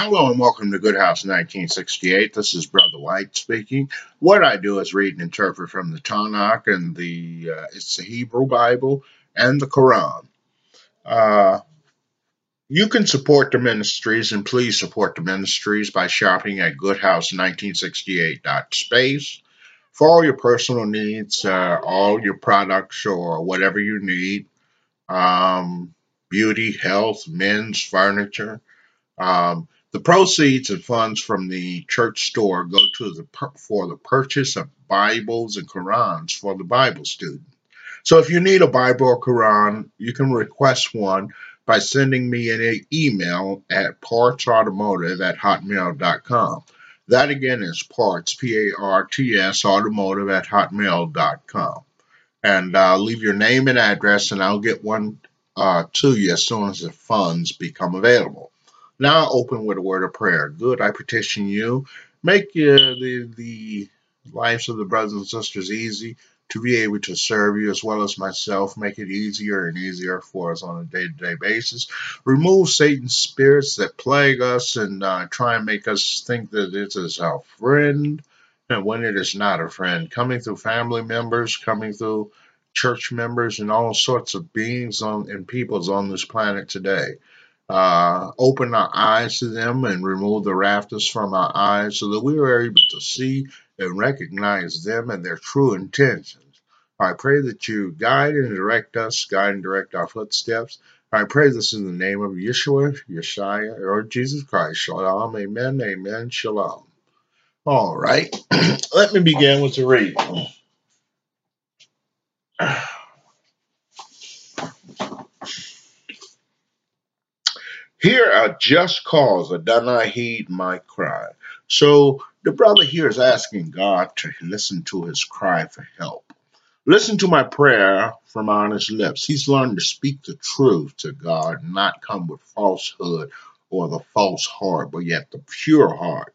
Hello and welcome to Good House 1968. This is Brother White speaking. What I do is read and interpret from the Tanakh and the uh, it's the Hebrew Bible and the Quran. Uh, you can support the ministries and please support the ministries by shopping at goodhouse1968.space for all your personal needs, uh, all your products or whatever you need, um, beauty, health, men's furniture. Um, the proceeds and funds from the church store go to the for the purchase of Bibles and Qurans for the Bible student. So if you need a Bible or Quran, you can request one by sending me an email at partsautomotive at hotmail.com. That again is parts, P A R T S, automotive at hotmail.com. And uh, leave your name and address, and I'll get one uh, to you as soon as the funds become available. Now open with a word of prayer. Good, I petition you. Make uh, the, the lives of the brothers and sisters easy to be able to serve you as well as myself. Make it easier and easier for us on a day to day basis. Remove Satan's spirits that plague us and uh, try and make us think that it is our friend and when it is not a friend. Coming through family members, coming through church members, and all sorts of beings on and peoples on this planet today uh, open our eyes to them and remove the rafters from our eyes so that we are able to see and recognize them and their true intentions. I pray that you guide and direct us, guide and direct our footsteps. I pray this in the name of Yeshua, Yeshua, or Jesus Christ. Shalom, amen, amen, shalom. All right, let me begin with the reading. Hear a just cause, and do not heed my cry. So the brother here is asking God to listen to his cry for help. Listen to my prayer from honest lips. He's learned to speak the truth to God, not come with falsehood or the false heart, but yet the pure heart.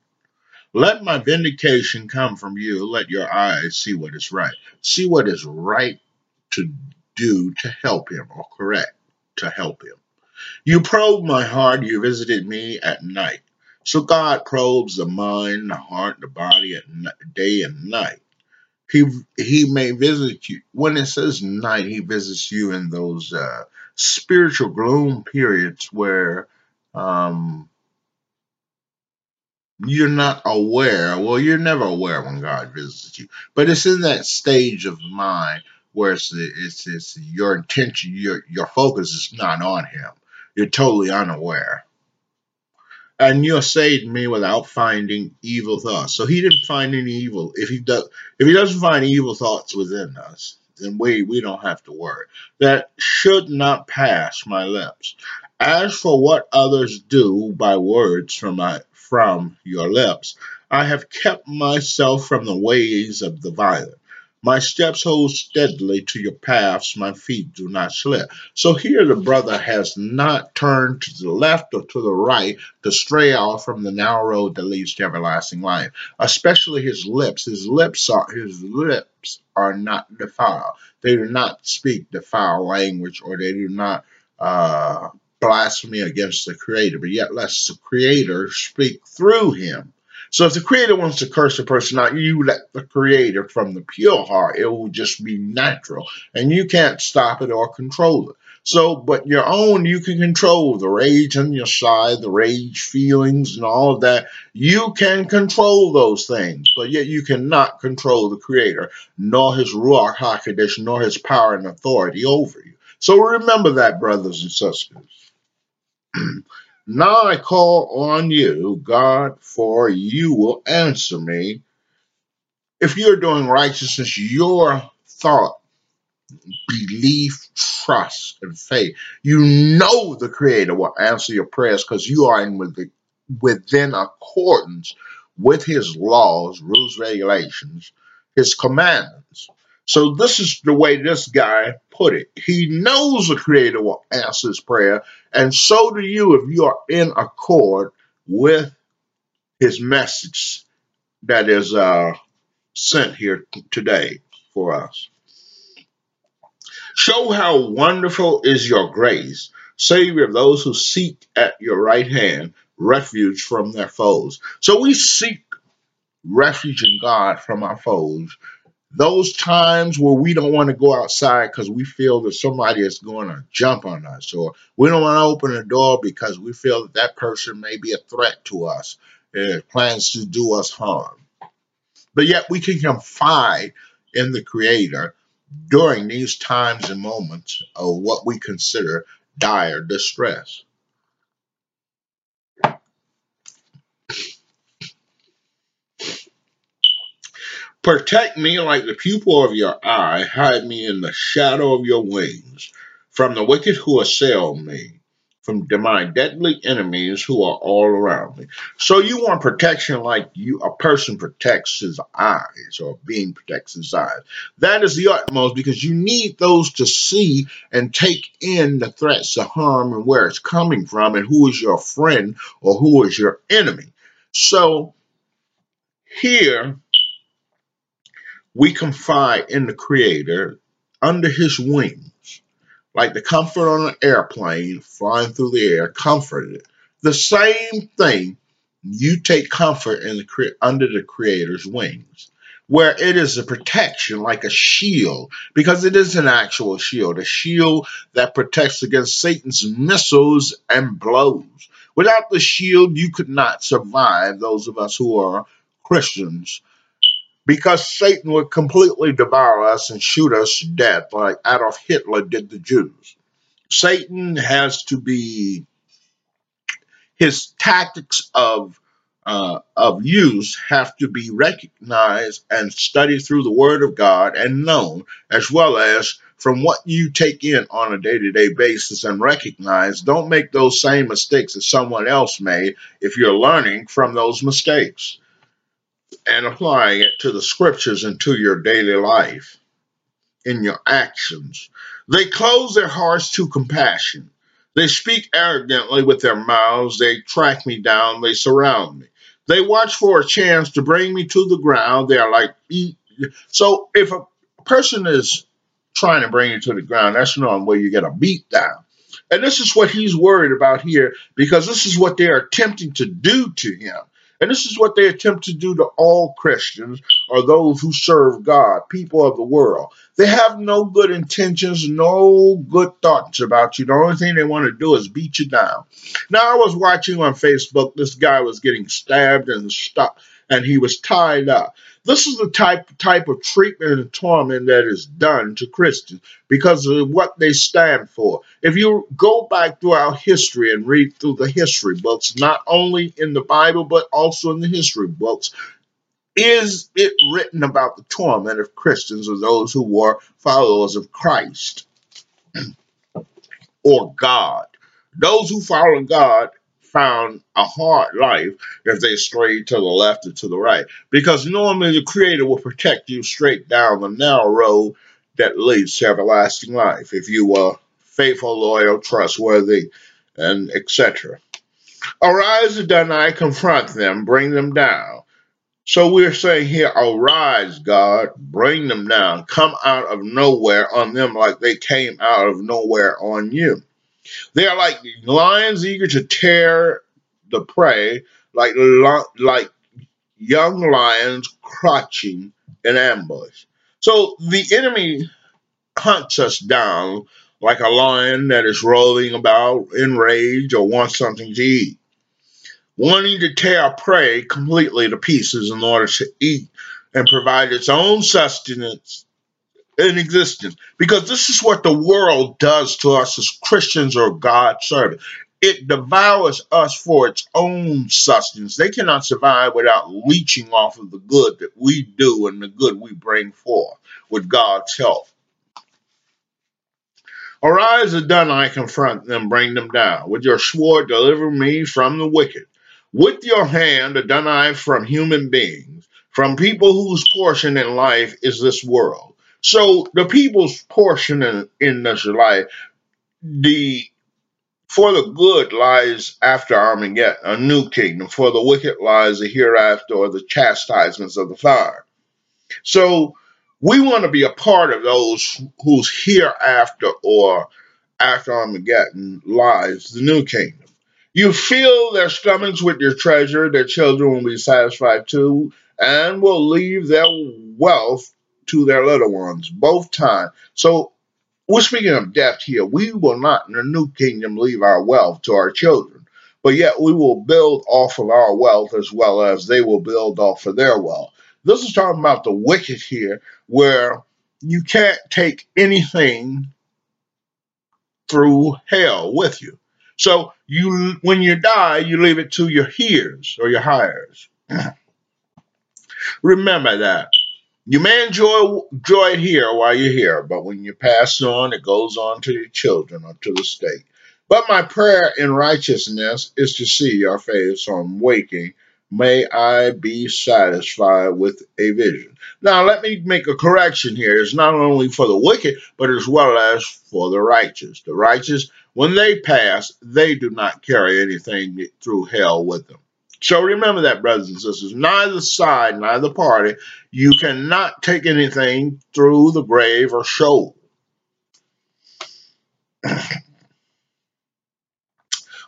Let my vindication come from you. Let your eyes see what is right. See what is right to do to help him, or correct to help him. You probe my heart, you visited me at night. So God probes the mind, the heart, the body at day and night. He he may visit you when it says night. He visits you in those uh, spiritual gloom periods where um, you're not aware. Well, you're never aware when God visits you, but it's in that stage of mind where it's it's, it's your intention, your your focus is not on Him you're totally unaware. And you'll say to me without finding evil thoughts. So he didn't find any evil. If he does, if he doesn't find evil thoughts within us, then we we don't have to worry. That should not pass my lips. As for what others do by words from my from your lips, I have kept myself from the ways of the violent. My steps hold steadily to your paths, my feet do not slip. So here the brother has not turned to the left or to the right to stray off from the narrow road that leads to everlasting life. Especially his lips. His lips are his lips are not defiled. They do not speak defiled language or they do not uh, blasphemy against the Creator, but yet lets the Creator speak through him. So if the creator wants to curse a person out, you let the creator from the pure heart. It will just be natural. And you can't stop it or control it. So, but your own, you can control the rage on your side, the rage feelings and all of that. You can control those things, but yet you cannot control the creator, nor his Ruach HaKodesh, nor his power and authority over you. So remember that, brothers and sisters. Now I call on you, God, for you will answer me. If you're doing righteousness, your thought, belief, trust, and faith, you know the Creator will answer your prayers because you are in with the, within accordance with His laws, rules, regulations, His commandments. So this is the way this guy put it. He knows the Creator will answer his prayer, and so do you if you are in accord with his message that is uh, sent here today for us. Show how wonderful is your grace, Savior of those who seek at your right hand refuge from their foes. So we seek refuge in God from our foes. Those times where we don't want to go outside because we feel that somebody is going to jump on us, or we don't want to open the door because we feel that that person may be a threat to us, and plans to do us harm. But yet we can confide in the Creator during these times and moments of what we consider dire distress. Protect me like the pupil of your eye, hide me in the shadow of your wings, from the wicked who assail me, from my deadly enemies who are all around me. So you want protection like you a person protects his eyes or a being protects his eyes. That is the utmost because you need those to see and take in the threats, the harm, and where it's coming from, and who is your friend or who is your enemy. So here we confide in the Creator under His wings, like the comfort on an airplane flying through the air, comforted. The same thing, you take comfort in the under the Creator's wings, where it is a protection, like a shield, because it is an actual shield, a shield that protects against Satan's missiles and blows. Without the shield, you could not survive. Those of us who are Christians because Satan would completely devour us and shoot us dead like Adolf Hitler did the Jews. Satan has to be, his tactics of uh, of use have to be recognized and studied through the Word of God and known, as well as from what you take in on a day to day basis and recognize. Don't make those same mistakes that someone else made if you're learning from those mistakes and applying it to the scriptures and to your daily life in your actions. They close their hearts to compassion. They speak arrogantly with their mouths. They track me down. They surround me. They watch for a chance to bring me to the ground. They are like, so if a person is trying to bring you to the ground, that's not where you get a beat down. And this is what he's worried about here because this is what they're attempting to do to him. And this is what they attempt to do to all Christians or those who serve God, people of the world. They have no good intentions, no good thoughts about you. The only thing they want to do is beat you down. Now, I was watching on Facebook, this guy was getting stabbed and stuck, and he was tied up. This is the type type of treatment and torment that is done to Christians because of what they stand for. If you go back throughout history and read through the history books, not only in the Bible but also in the history books, is it written about the torment of Christians or those who were followers of Christ or God? Those who follow God found a hard life if they strayed to the left or to the right. Because normally the Creator will protect you straight down the narrow road that leads to everlasting life if you are faithful, loyal, trustworthy, and etc. Arise, Adonai, confront them, bring them down. So we're saying here, arise, God, bring them down, come out of nowhere on them like they came out of nowhere on you. They are like lions eager to tear the prey, like like young lions crouching in ambush. So the enemy hunts us down like a lion that is rolling about in rage or wants something to eat, wanting to tear prey completely to pieces in order to eat and provide its own sustenance in existence because this is what the world does to us as Christians or God's servants. It devours us for its own sustenance. They cannot survive without leeching off of the good that we do and the good we bring forth with God's help. Arise, Adonai, confront them, bring them down. With your sword, deliver me from the wicked. With your hand, Adonai, from human beings, from people whose portion in life is this world so the people's portion in, in this life, the for the good lies after Armageddon, a new kingdom. For the wicked lies the hereafter or the chastisements of the fire. So we want to be a part of those whose hereafter or after Armageddon lies the new kingdom. You fill their stomachs with your treasure, their children will be satisfied too, and will leave their wealth to their little ones, both time. So we're speaking of death here. We will not in the new kingdom leave our wealth to our children, but yet we will build off of our wealth as well as they will build off of their wealth. This is talking about the wicked here, where you can't take anything through hell with you. So you, when you die, you leave it to your heirs or your hires. Remember that. You may enjoy, enjoy it here while you're here, but when you pass on, it goes on to your children or to the state. But my prayer in righteousness is to see your face on waking. May I be satisfied with a vision. Now, let me make a correction here. It's not only for the wicked, but as well as for the righteous. The righteous, when they pass, they do not carry anything through hell with them. So remember that, brothers and sisters. Neither side, neither party, you cannot take anything through the grave or Sheol.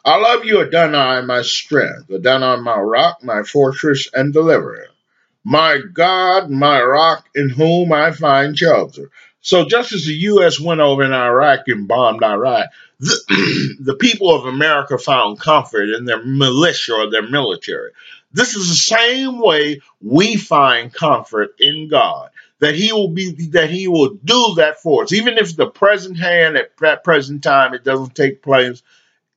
I love you, Adonai, my strength, Adonai, my rock, my fortress and deliverer. My God, my rock, in whom I find shelter. So just as the U.S. went over in Iraq and bombed Iraq, the, the people of America found comfort in their militia or their military. This is the same way we find comfort in God. That he will be that he will do that for us. Even if the present hand at that present time it doesn't take place,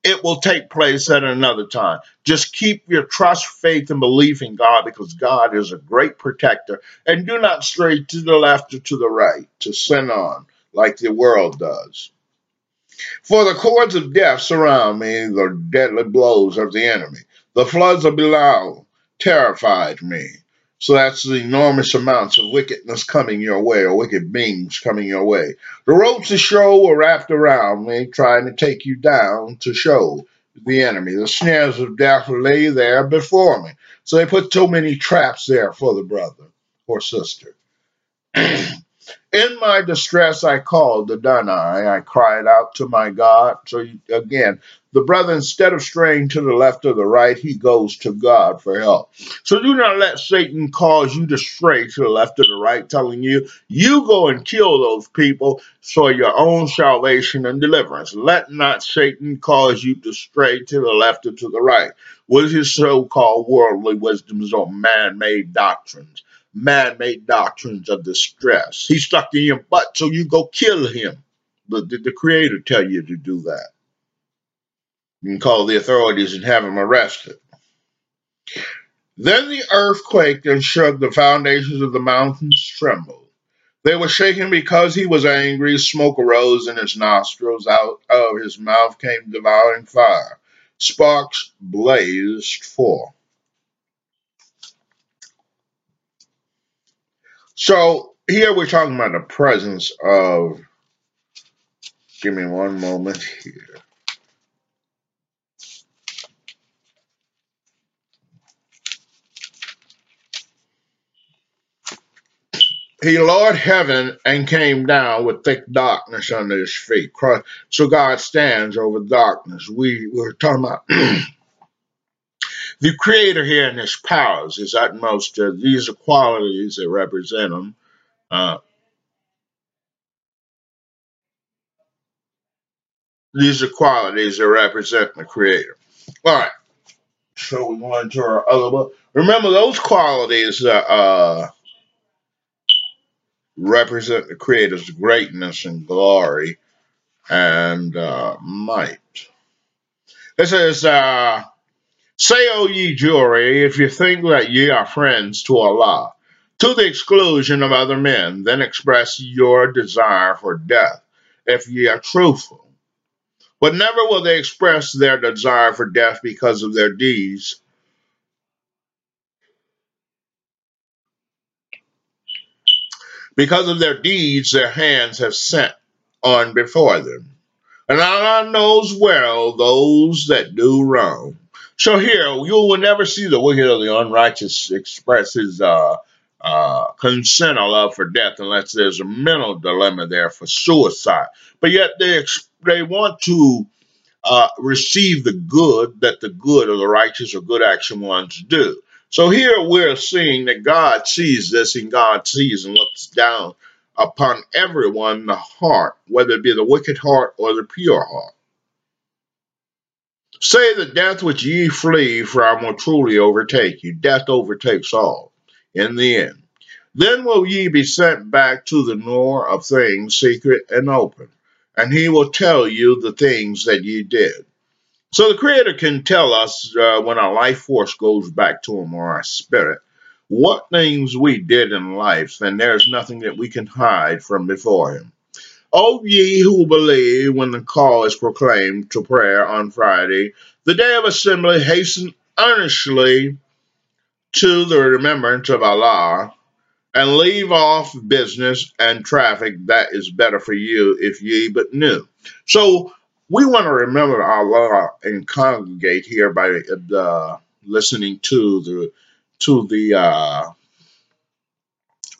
it will take place at another time. Just keep your trust, faith, and belief in God because God is a great protector. And do not stray to the left or to the right to sin on like the world does. For the cords of death surround me, the deadly blows of the enemy. The floods of Belial terrified me. So that's the enormous amounts of wickedness coming your way, or wicked beings coming your way. The ropes of Sheol were wrapped around me, trying to take you down to Sheol the enemy. The snares of death lay there before me. So they put so many traps there for the brother or sister. In my distress, I called the Adonai. I cried out to my God. So again, the brother, instead of straying to the left or the right, he goes to God for help. So do not let Satan cause you to stray to the left or the right, telling you, you go and kill those people for your own salvation and deliverance. Let not Satan cause you to stray to the left or to the right with his so called worldly wisdoms or man made doctrines man-made doctrines of distress. He stuck in your butt, so you go kill him. But did the Creator tell you to do that? You can call the authorities and have him arrested. Then the earth quaked and shook, the foundations of the mountains trembled. They were shaken because he was angry. Smoke arose in his nostrils. Out of his mouth came devouring fire. Sparks blazed forth. So here we're talking about the presence of. Give me one moment here. He lowered heaven and came down with thick darkness under his feet. So God stands over darkness. We were talking about The creator here in his powers, his utmost, uh, these are qualities that represent him. Uh, these are qualities that represent the creator. All right. So we go into our other book. Remember, those qualities uh, represent the creator's greatness and glory and uh, might. This is uh, Say, O ye jury, if you think that ye are friends to Allah, to the exclusion of other men, then express your desire for death, if ye are truthful. But never will they express their desire for death because of their deeds. Because of their deeds, their hands have sent on before them. And Allah knows well those that do wrong. So here, you will never see the wicked or the unrighteous express his uh, uh, consent or love for death unless there's a mental dilemma there for suicide. But yet they they want to uh, receive the good that the good or the righteous or good action ones do. So here we're seeing that God sees this and God sees and looks down upon everyone the heart, whether it be the wicked heart or the pure heart. Say the death which ye flee from will truly overtake you. Death overtakes all in the end. Then will ye be sent back to the knower of things secret and open, and he will tell you the things that ye did. So the Creator can tell us uh, when our life force goes back to Him or our spirit what things we did in life, and there's nothing that we can hide from before Him. O ye who believe, when the call is proclaimed to prayer on Friday, the day of assembly, hasten earnestly to the remembrance of Allah and leave off business and traffic that is better for you if ye but knew. So we want to remember Allah and congregate here by uh, listening to the to the uh,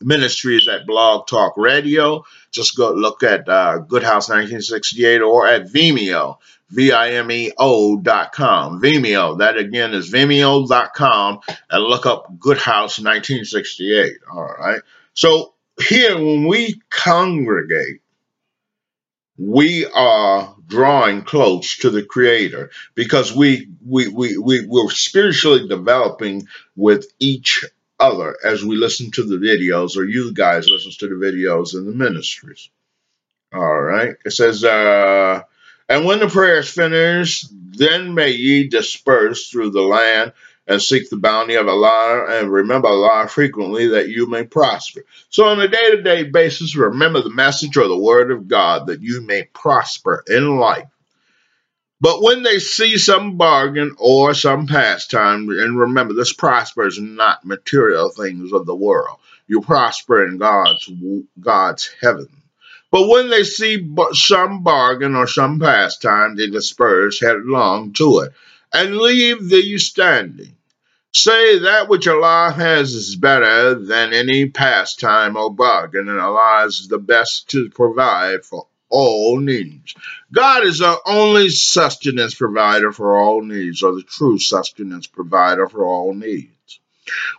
ministries at Blog Talk Radio. Just go look at uh, Good House 1968 or at Vimeo, V-I-M-E-O dot com. Vimeo, that again is Vimeo dot com and look up Good House 1968. All right. So here, when we congregate, we are drawing close to the creator because we we we, we we're spiritually developing with each other as we listen to the videos or you guys listen to the videos in the ministries all right it says uh and when the prayer is finished then may ye disperse through the land and seek the bounty of Allah and remember Allah frequently that you may prosper. So, on a day to day basis, remember the message or the word of God that you may prosper in life. But when they see some bargain or some pastime, and remember, this prosper is not material things of the world. You prosper in God's God's heaven. But when they see some bargain or some pastime, they disperse headlong to it and leave thee standing. Say that which Allah has is better than any pastime or bargain, and Allah is the best to provide for all needs. God is the only sustenance provider for all needs, or the true sustenance provider for all needs.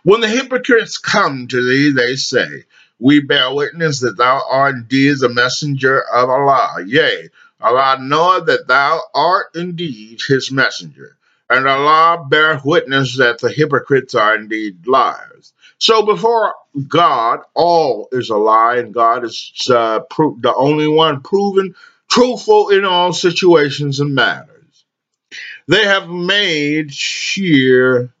When the hypocrites come to thee, they say, We bear witness that thou art indeed the messenger of Allah. Yea, Allah knoweth that thou art indeed his messenger and Allah bear witness that the hypocrites are indeed liars. So before God, all is a lie, and God is uh, pro- the only one proven truthful in all situations and matters. They have made sheer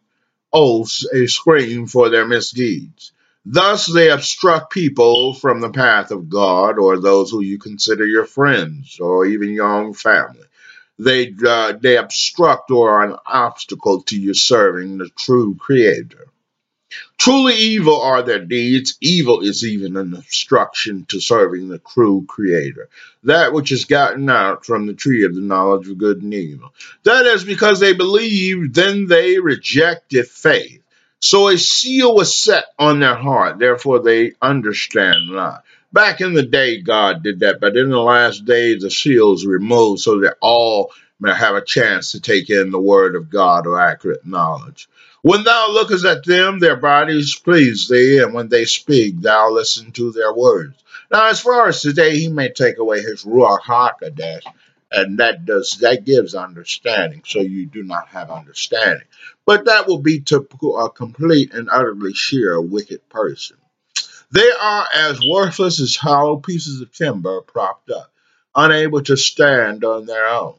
oaths a screen for their misdeeds. Thus they obstruct people from the path of God, or those who you consider your friends, or even your own family they uh, they obstruct or are an obstacle to you serving the true creator. Truly evil are their deeds. Evil is even an obstruction to serving the true creator. That which is gotten out from the tree of the knowledge of good and evil. That is because they believed, then they rejected faith. So a seal was set on their heart, therefore they understand not. Back in the day, God did that, but in the last days, the seals removed so that all may have a chance to take in the word of God or accurate knowledge. When thou lookest at them, their bodies please thee, and when they speak, thou listen to their words. Now, as far as today, he may take away his ruach hakodesh, and that does that gives understanding. So you do not have understanding, but that will be to a complete and utterly sheer wicked person. They are as worthless as hollow pieces of timber propped up, unable to stand on their own.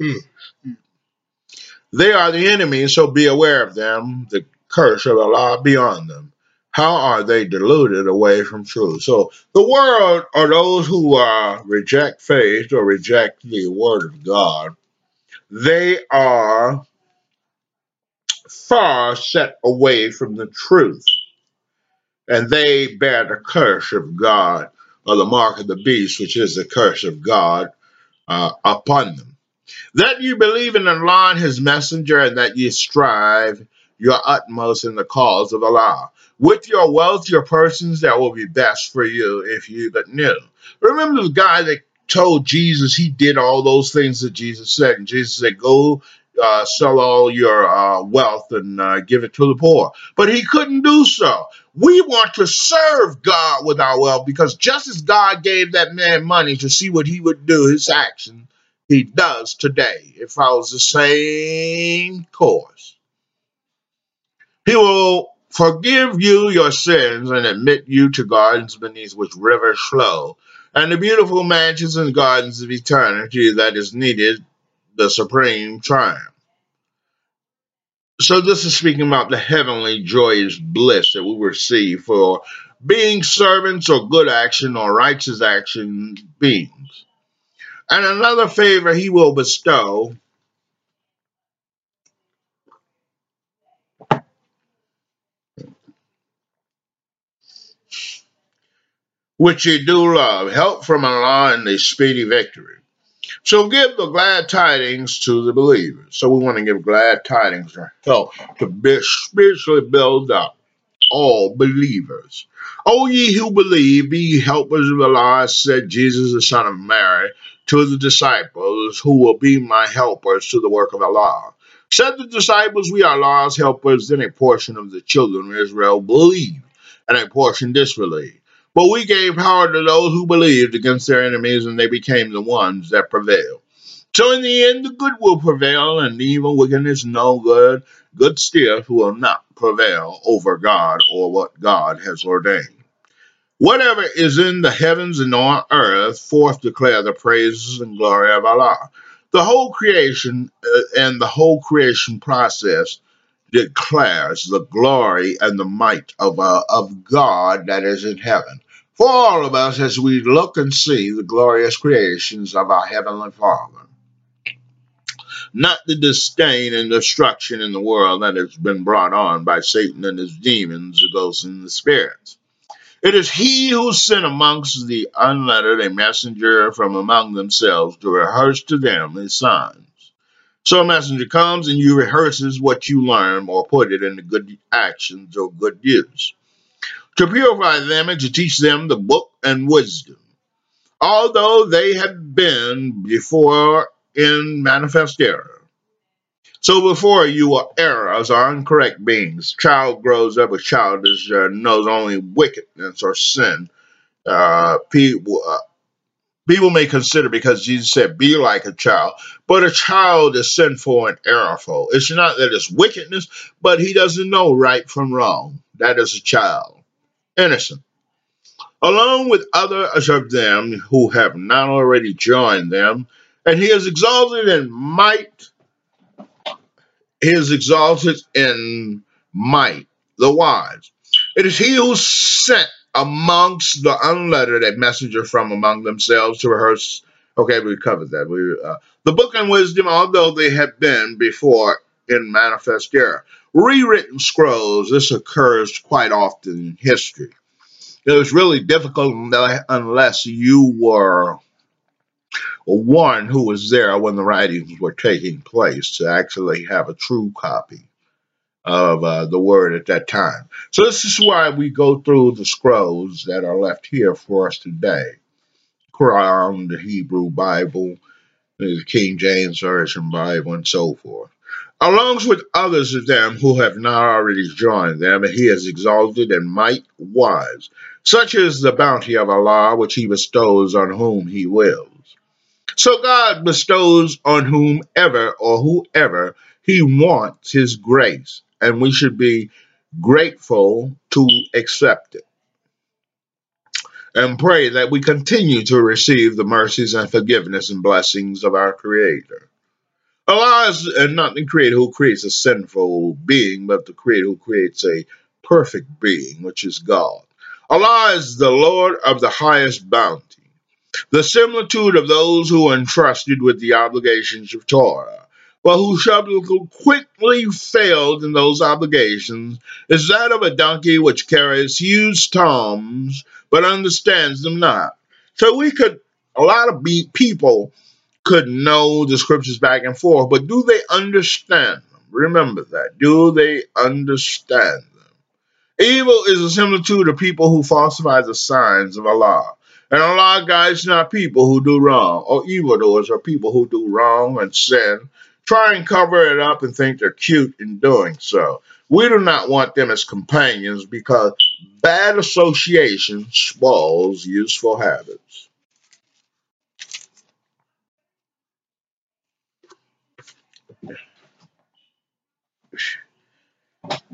Hmm. They are the enemy, so be aware of them. The curse of Allah be on them. How are they deluded away from truth? So the world are those who uh, reject faith or reject the word of God. They are far set away from the truth, and they bear the curse of God, or the mark of the beast, which is the curse of God, uh, upon them. That you believe in Allah and His Messenger, and that ye strive your utmost in the cause of Allah. With your wealth, your persons, that will be best for you if you but knew. Remember the guy that told Jesus he did all those things that Jesus said. And Jesus said, Go uh, sell all your uh, wealth and uh, give it to the poor. But he couldn't do so. We want to serve God with our wealth because just as God gave that man money to see what he would do, his action, he does today. It follows the same course. He will forgive you your sins and admit you to gardens beneath which rivers flow, and the beautiful mansions and gardens of eternity that is needed, the supreme triumph. So this is speaking about the heavenly joyous bliss that we receive for being servants or good action or righteous action beings. And another favor he will bestow which ye do love, help from Allah and a speedy victory. So give the glad tidings to the believers. So we want to give glad tidings or help to spiritually build up all believers. O ye who believe, be helpers of Allah, said Jesus, the Son of Mary, to the disciples, who will be my helpers to the work of Allah. Said the disciples, We are Allah's helpers. Then a portion of the children of Israel believed, and a portion disbelieved. But we gave power to those who believed against their enemies, and they became the ones that prevailed. So in the end, the good will prevail, and evil wickedness no good. Good stiff will not prevail over God or what God has ordained. Whatever is in the heavens and on earth, forth declare the praises and glory of Allah. The whole creation uh, and the whole creation process declares the glory and the might of, uh, of God that is in heaven. For all of us, as we look and see the glorious creations of our Heavenly Father, not the disdain and destruction in the world that has been brought on by Satan and his demons, the ghosts and the spirits. It is he who sent amongst the unlettered a messenger from among themselves to rehearse to them his signs. So a messenger comes and you rehearses what you learn or put it into good actions or good use. To purify them and to teach them the book and wisdom. Although they had been before in manifest error. So before you are errors or incorrect beings. Child grows up a child is, uh, knows only wickedness or sin. Uh, people, uh, people may consider because Jesus said, be like a child. But a child is sinful and errorful. It's not that it's wickedness, but he doesn't know right from wrong. That is a child. Innocent. Along with others of them who have not already joined them, and he is exalted in might. He is exalted in might, the wise. It is he who sent amongst the unlettered a messenger from among themselves to rehearse. Okay, we covered that. We uh, the book and wisdom, although they had been before in manifest error, rewritten scrolls. This occurs quite often in history. It was really difficult unless you were one who was there when the writings were taking place to actually have a true copy of uh, the word at that time. So this is why we go through the scrolls that are left here for us today. Quran, the Hebrew Bible, the King James Version Bible, and so forth. Along with others of them who have not already joined them, he has exalted and might wise. Such is the bounty of Allah which he bestows on whom he wills. So God bestows on whomever or whoever he wants his grace, and we should be grateful to accept it. And pray that we continue to receive the mercies and forgiveness and blessings of our Creator. Allah is not the Creator who creates a sinful being, but the Creator who creates a perfect being, which is God. Allah is the Lord of the highest bounty the similitude of those who are entrusted with the obligations of Torah, but who quickly failed in those obligations, is that of a donkey which carries huge tomes but understands them not. So we could, a lot of people could know the scriptures back and forth, but do they understand them? Remember that. Do they understand them? Evil is a similitude of people who falsify the signs of Allah And a lot of guys not people who do wrong, or evildoers are people who do wrong and sin, try and cover it up and think they're cute in doing so. We do not want them as companions because bad association spoils useful habits.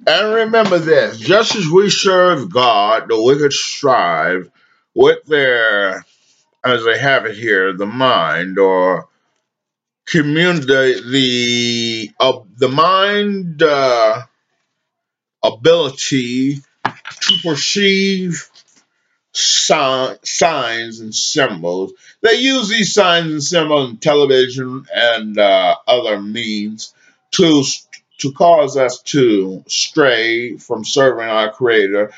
And remember this just as we serve God, the wicked strive with their, as they have it here, the mind or community, the, the uh, the mind uh, ability to perceive si- signs and symbols. They use these signs and symbols in television and uh, other means to to cause us to stray from serving our Creator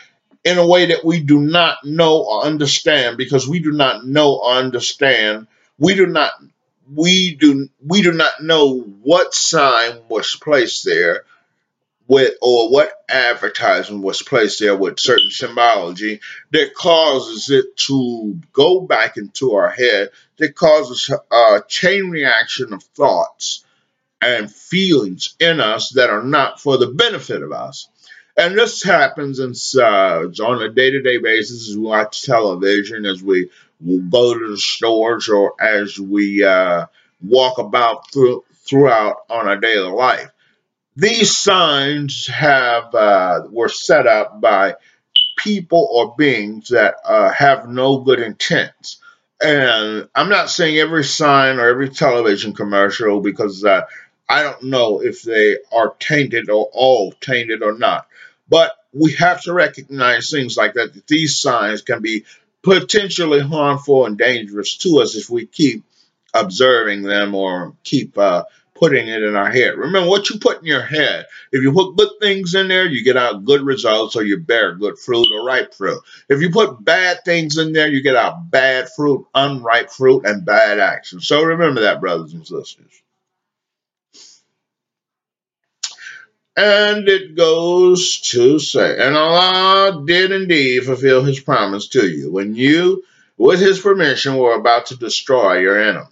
in a way that we do not know or understand because we do not know or understand. We do not we do we do not know what sign was placed there with or what advertisement was placed there with certain symbology that causes it to go back into our head that causes a chain reaction of thoughts and feelings in us that are not for the benefit of us and this happens in, uh, on a day-to-day basis as we watch television as we go to the stores or as we uh, walk about through, throughout on our daily life these signs have uh, were set up by people or beings that uh, have no good intents. And I'm not saying every sign or every television commercial because uh, I don't know if they are tainted or all tainted or not. But we have to recognize things like that, that these signs can be potentially harmful and dangerous to us if we keep observing them or keep uh, putting it in our head. Remember what you put in your head. If you put good things in there, you get out good results or you bear good fruit or ripe fruit. If you put bad things in there, you get out bad fruit, unripe fruit, and bad action. So remember that, brothers and sisters. And it goes to say, and Allah did indeed fulfill his promise to you when you, with his permission, were about to destroy your enemy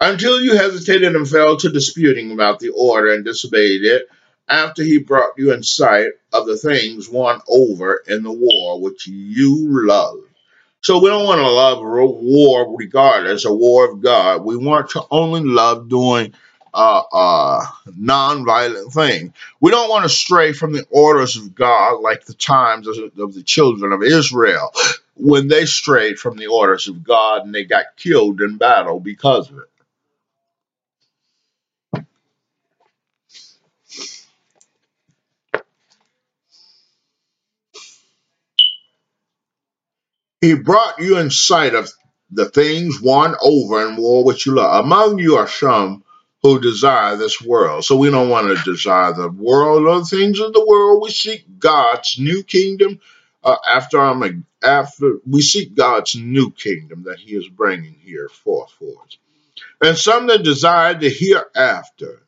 until you hesitated and fell to disputing about the order and disobeyed it after he brought you in sight of the things won over in the war which you love. So we don't want to love war regardless, a war of God. We want to only love doing uh, uh, non-violent thing. We don't want to stray from the orders of God like the times of, of the children of Israel when they strayed from the orders of God and they got killed in battle because of it. He brought you in sight of the things won over in war which you love. Among you are some who desire this world. So we don't want to desire the world or things of the world. We seek God's new kingdom. Uh, after I'm after we seek God's new kingdom that He is bringing here forth for us, and some that desire the hereafter.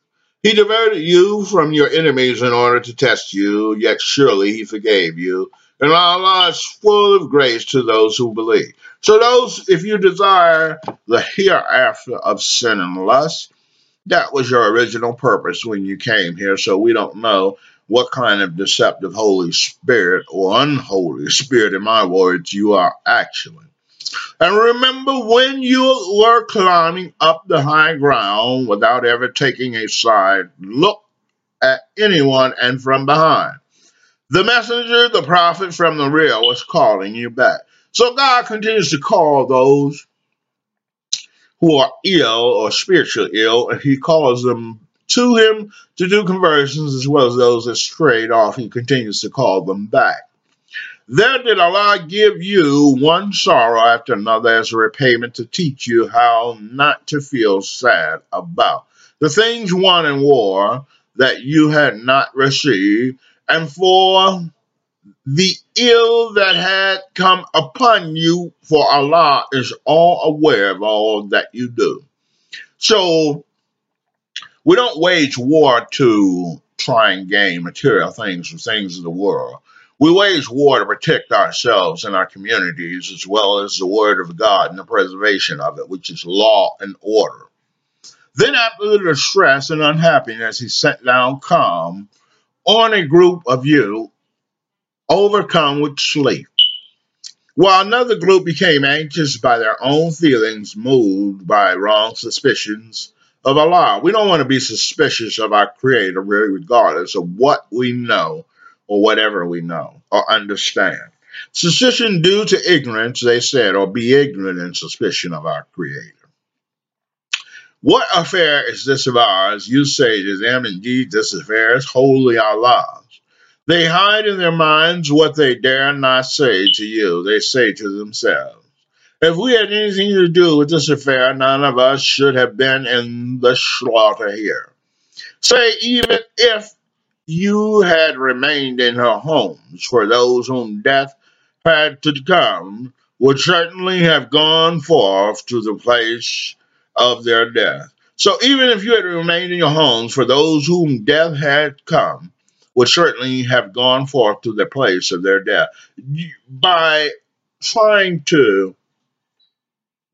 He diverted you from your enemies in order to test you, yet surely He forgave you and Allah is full of grace to those who believe. So those, if you desire the hereafter of sin and lust, that was your original purpose when you came here. So we don't know what kind of deceptive Holy Spirit or unholy Spirit, in my words, you are actually. And remember when you were climbing up the high ground without ever taking a side look at anyone and from behind. The messenger, the prophet from the real, was calling you back. So God continues to call those who are ill or spiritually ill, and He calls them to Him to do conversions as well as those that strayed off. He continues to call them back. There did Allah give you one sorrow after another as a repayment to teach you how not to feel sad about the things won in war that you had not received and for the ill that had come upon you, for Allah is all aware of all that you do. So we don't wage war to try and gain material things from things of the world. We wage war to protect ourselves and our communities, as well as the Word of God and the preservation of it, which is law and order. Then, after the distress and unhappiness, he sent down calm on a group of you overcome with sleep. While another group became anxious by their own feelings, moved by wrong suspicions of Allah. We don't want to be suspicious of our Creator, really, regardless of what we know or whatever we know or understand. Suspicion due to ignorance, they said, or be ignorant in suspicion of our Creator. What affair is this of ours? You say to them, Indeed, this affair is wholly Allah's. They hide in their minds what they dare not say to you. They say to themselves, If we had anything to do with this affair, none of us should have been in the slaughter here. Say, even if you had remained in her homes, for those whom death had to come would certainly have gone forth to the place of their death. So even if you had remained in your homes, for those whom death had come, would certainly have gone forth to the place of their death. By trying to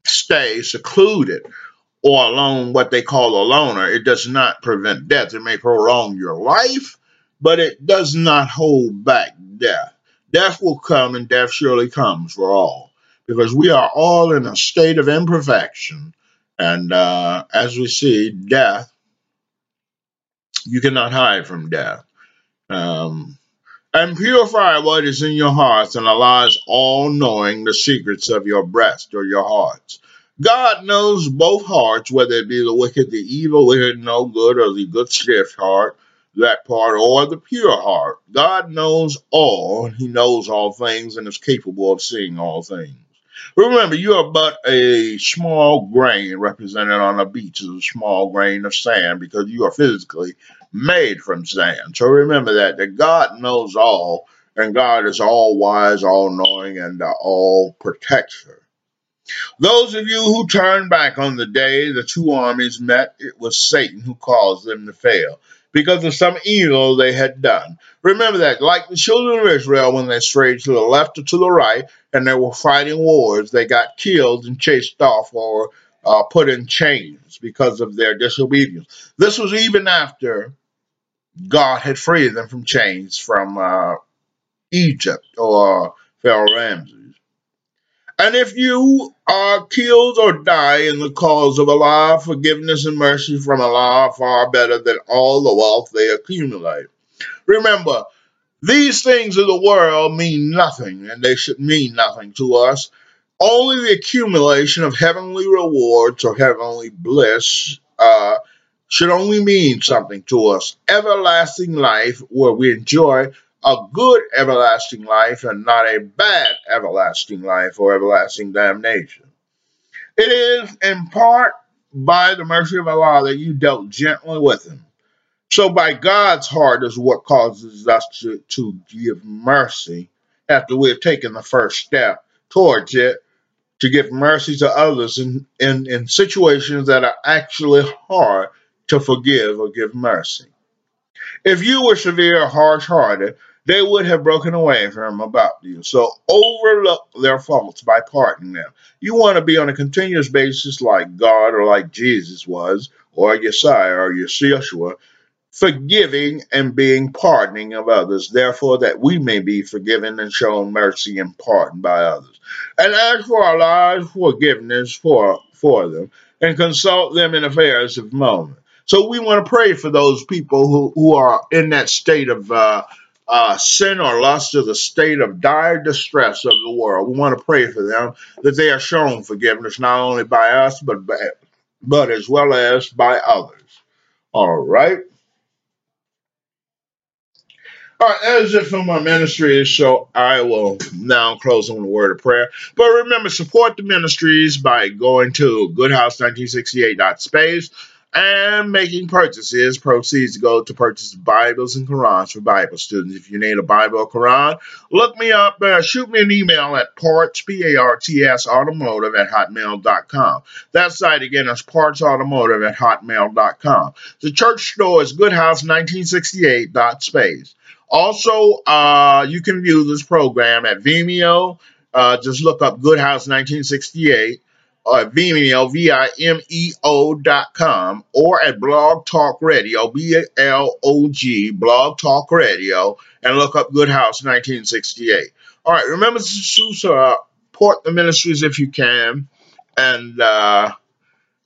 stay secluded or alone, what they call a loner, it does not prevent death. It may prolong your life, but it does not hold back death. Death will come, and death surely comes for all, because we are all in a state of imperfection and uh, as we see, death, you cannot hide from death. Um, and purify what is in your hearts, and Allah is all knowing the secrets of your breast or your hearts. God knows both hearts, whether it be the wicked, the evil, wicked, no good, or the good, stiff heart, that part, or the pure heart. God knows all, He knows all things, and is capable of seeing all things. Remember, you are but a small grain represented on a beach as a small grain of sand because you are physically made from sand. So remember that, that God knows all, and God is all wise, all knowing, and uh, all protector. Those of you who turned back on the day the two armies met, it was Satan who caused them to fail because of some evil they had done. Remember that, like the children of Israel, when they strayed to the left or to the right and they were fighting wars, they got killed and chased off or uh, put in chains because of their disobedience. This was even after God had freed them from chains from uh, Egypt or Pharaoh Ramses. And if you are killed or die in the cause of Allah, forgiveness and mercy from Allah are far better than all the wealth they accumulate. Remember, these things of the world mean nothing, and they should mean nothing to us. Only the accumulation of heavenly rewards or heavenly bliss uh, should only mean something to us. Everlasting life, where we enjoy a good everlasting life and not a bad everlasting life or everlasting damnation. It is in part by the mercy of Allah that you dealt gently with him. So by God's heart is what causes us to, to give mercy after we have taken the first step towards it, to give mercy to others in, in, in situations that are actually hard to forgive or give mercy. If you were severe, or harsh hearted, they would have broken away from about you. So overlook their faults by pardoning them. You want to be on a continuous basis like God or like Jesus was, or Yeshua or Yeshua, forgiving and being pardoning of others, therefore that we may be forgiven and shown mercy and pardoned by others. And ask for our lives forgiveness for, for them, and consult them in affairs of moment. So we want to pray for those people who, who are in that state of uh, uh, sin or lust or the state of dire distress of the world. We want to pray for them that they are shown forgiveness not only by us but but as well as by others. All right. All right, that is it for my ministry. So I will now close on a word of prayer. But remember, support the ministries by going to goodhouse1968.space and making purchases. Proceeds go to purchase Bibles and Qurans for Bible students. If you need a Bible or Quran, look me up. Uh, shoot me an email at parts, P-A-R-T-S, automotive at hotmail.com. That site again is parts automotive at hotmail.com. The church store is goodhouse1968.space. Also, uh, you can view this program at Vimeo. Uh, just look up Good House 1968 or at Vimeo, V-I-M-E-O dot com, or at Blog Talk Radio, B-L-O-G, Blog Talk Radio, and look up Good House 1968. All right, remember to support the ministries if you can, and uh,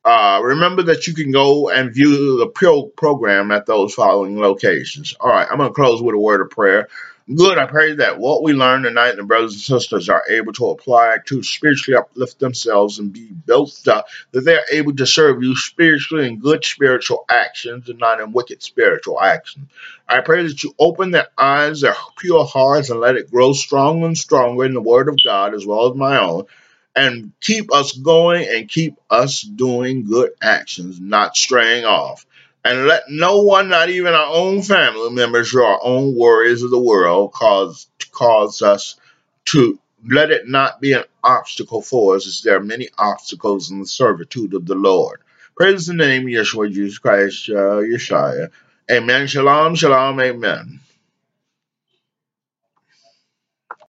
uh, remember that you can go and view the pro- program at those following locations. All right, I'm going to close with a word of prayer. Good, I pray that what we learned tonight, the brothers and sisters are able to apply to spiritually uplift themselves and be built up, that they're able to serve you spiritually in good spiritual actions and not in wicked spiritual actions. I pray that you open their eyes, their pure hearts, and let it grow stronger and stronger in the Word of God as well as my own and keep us going and keep us doing good actions, not straying off. And let no one, not even our own family members or our own worries of the world, cause cause us to let it not be an obstacle for us, as there are many obstacles in the servitude of the Lord. Praise the name of Yeshua Jesus Christ, uh, Yeshua. Amen. Shalom, shalom, amen.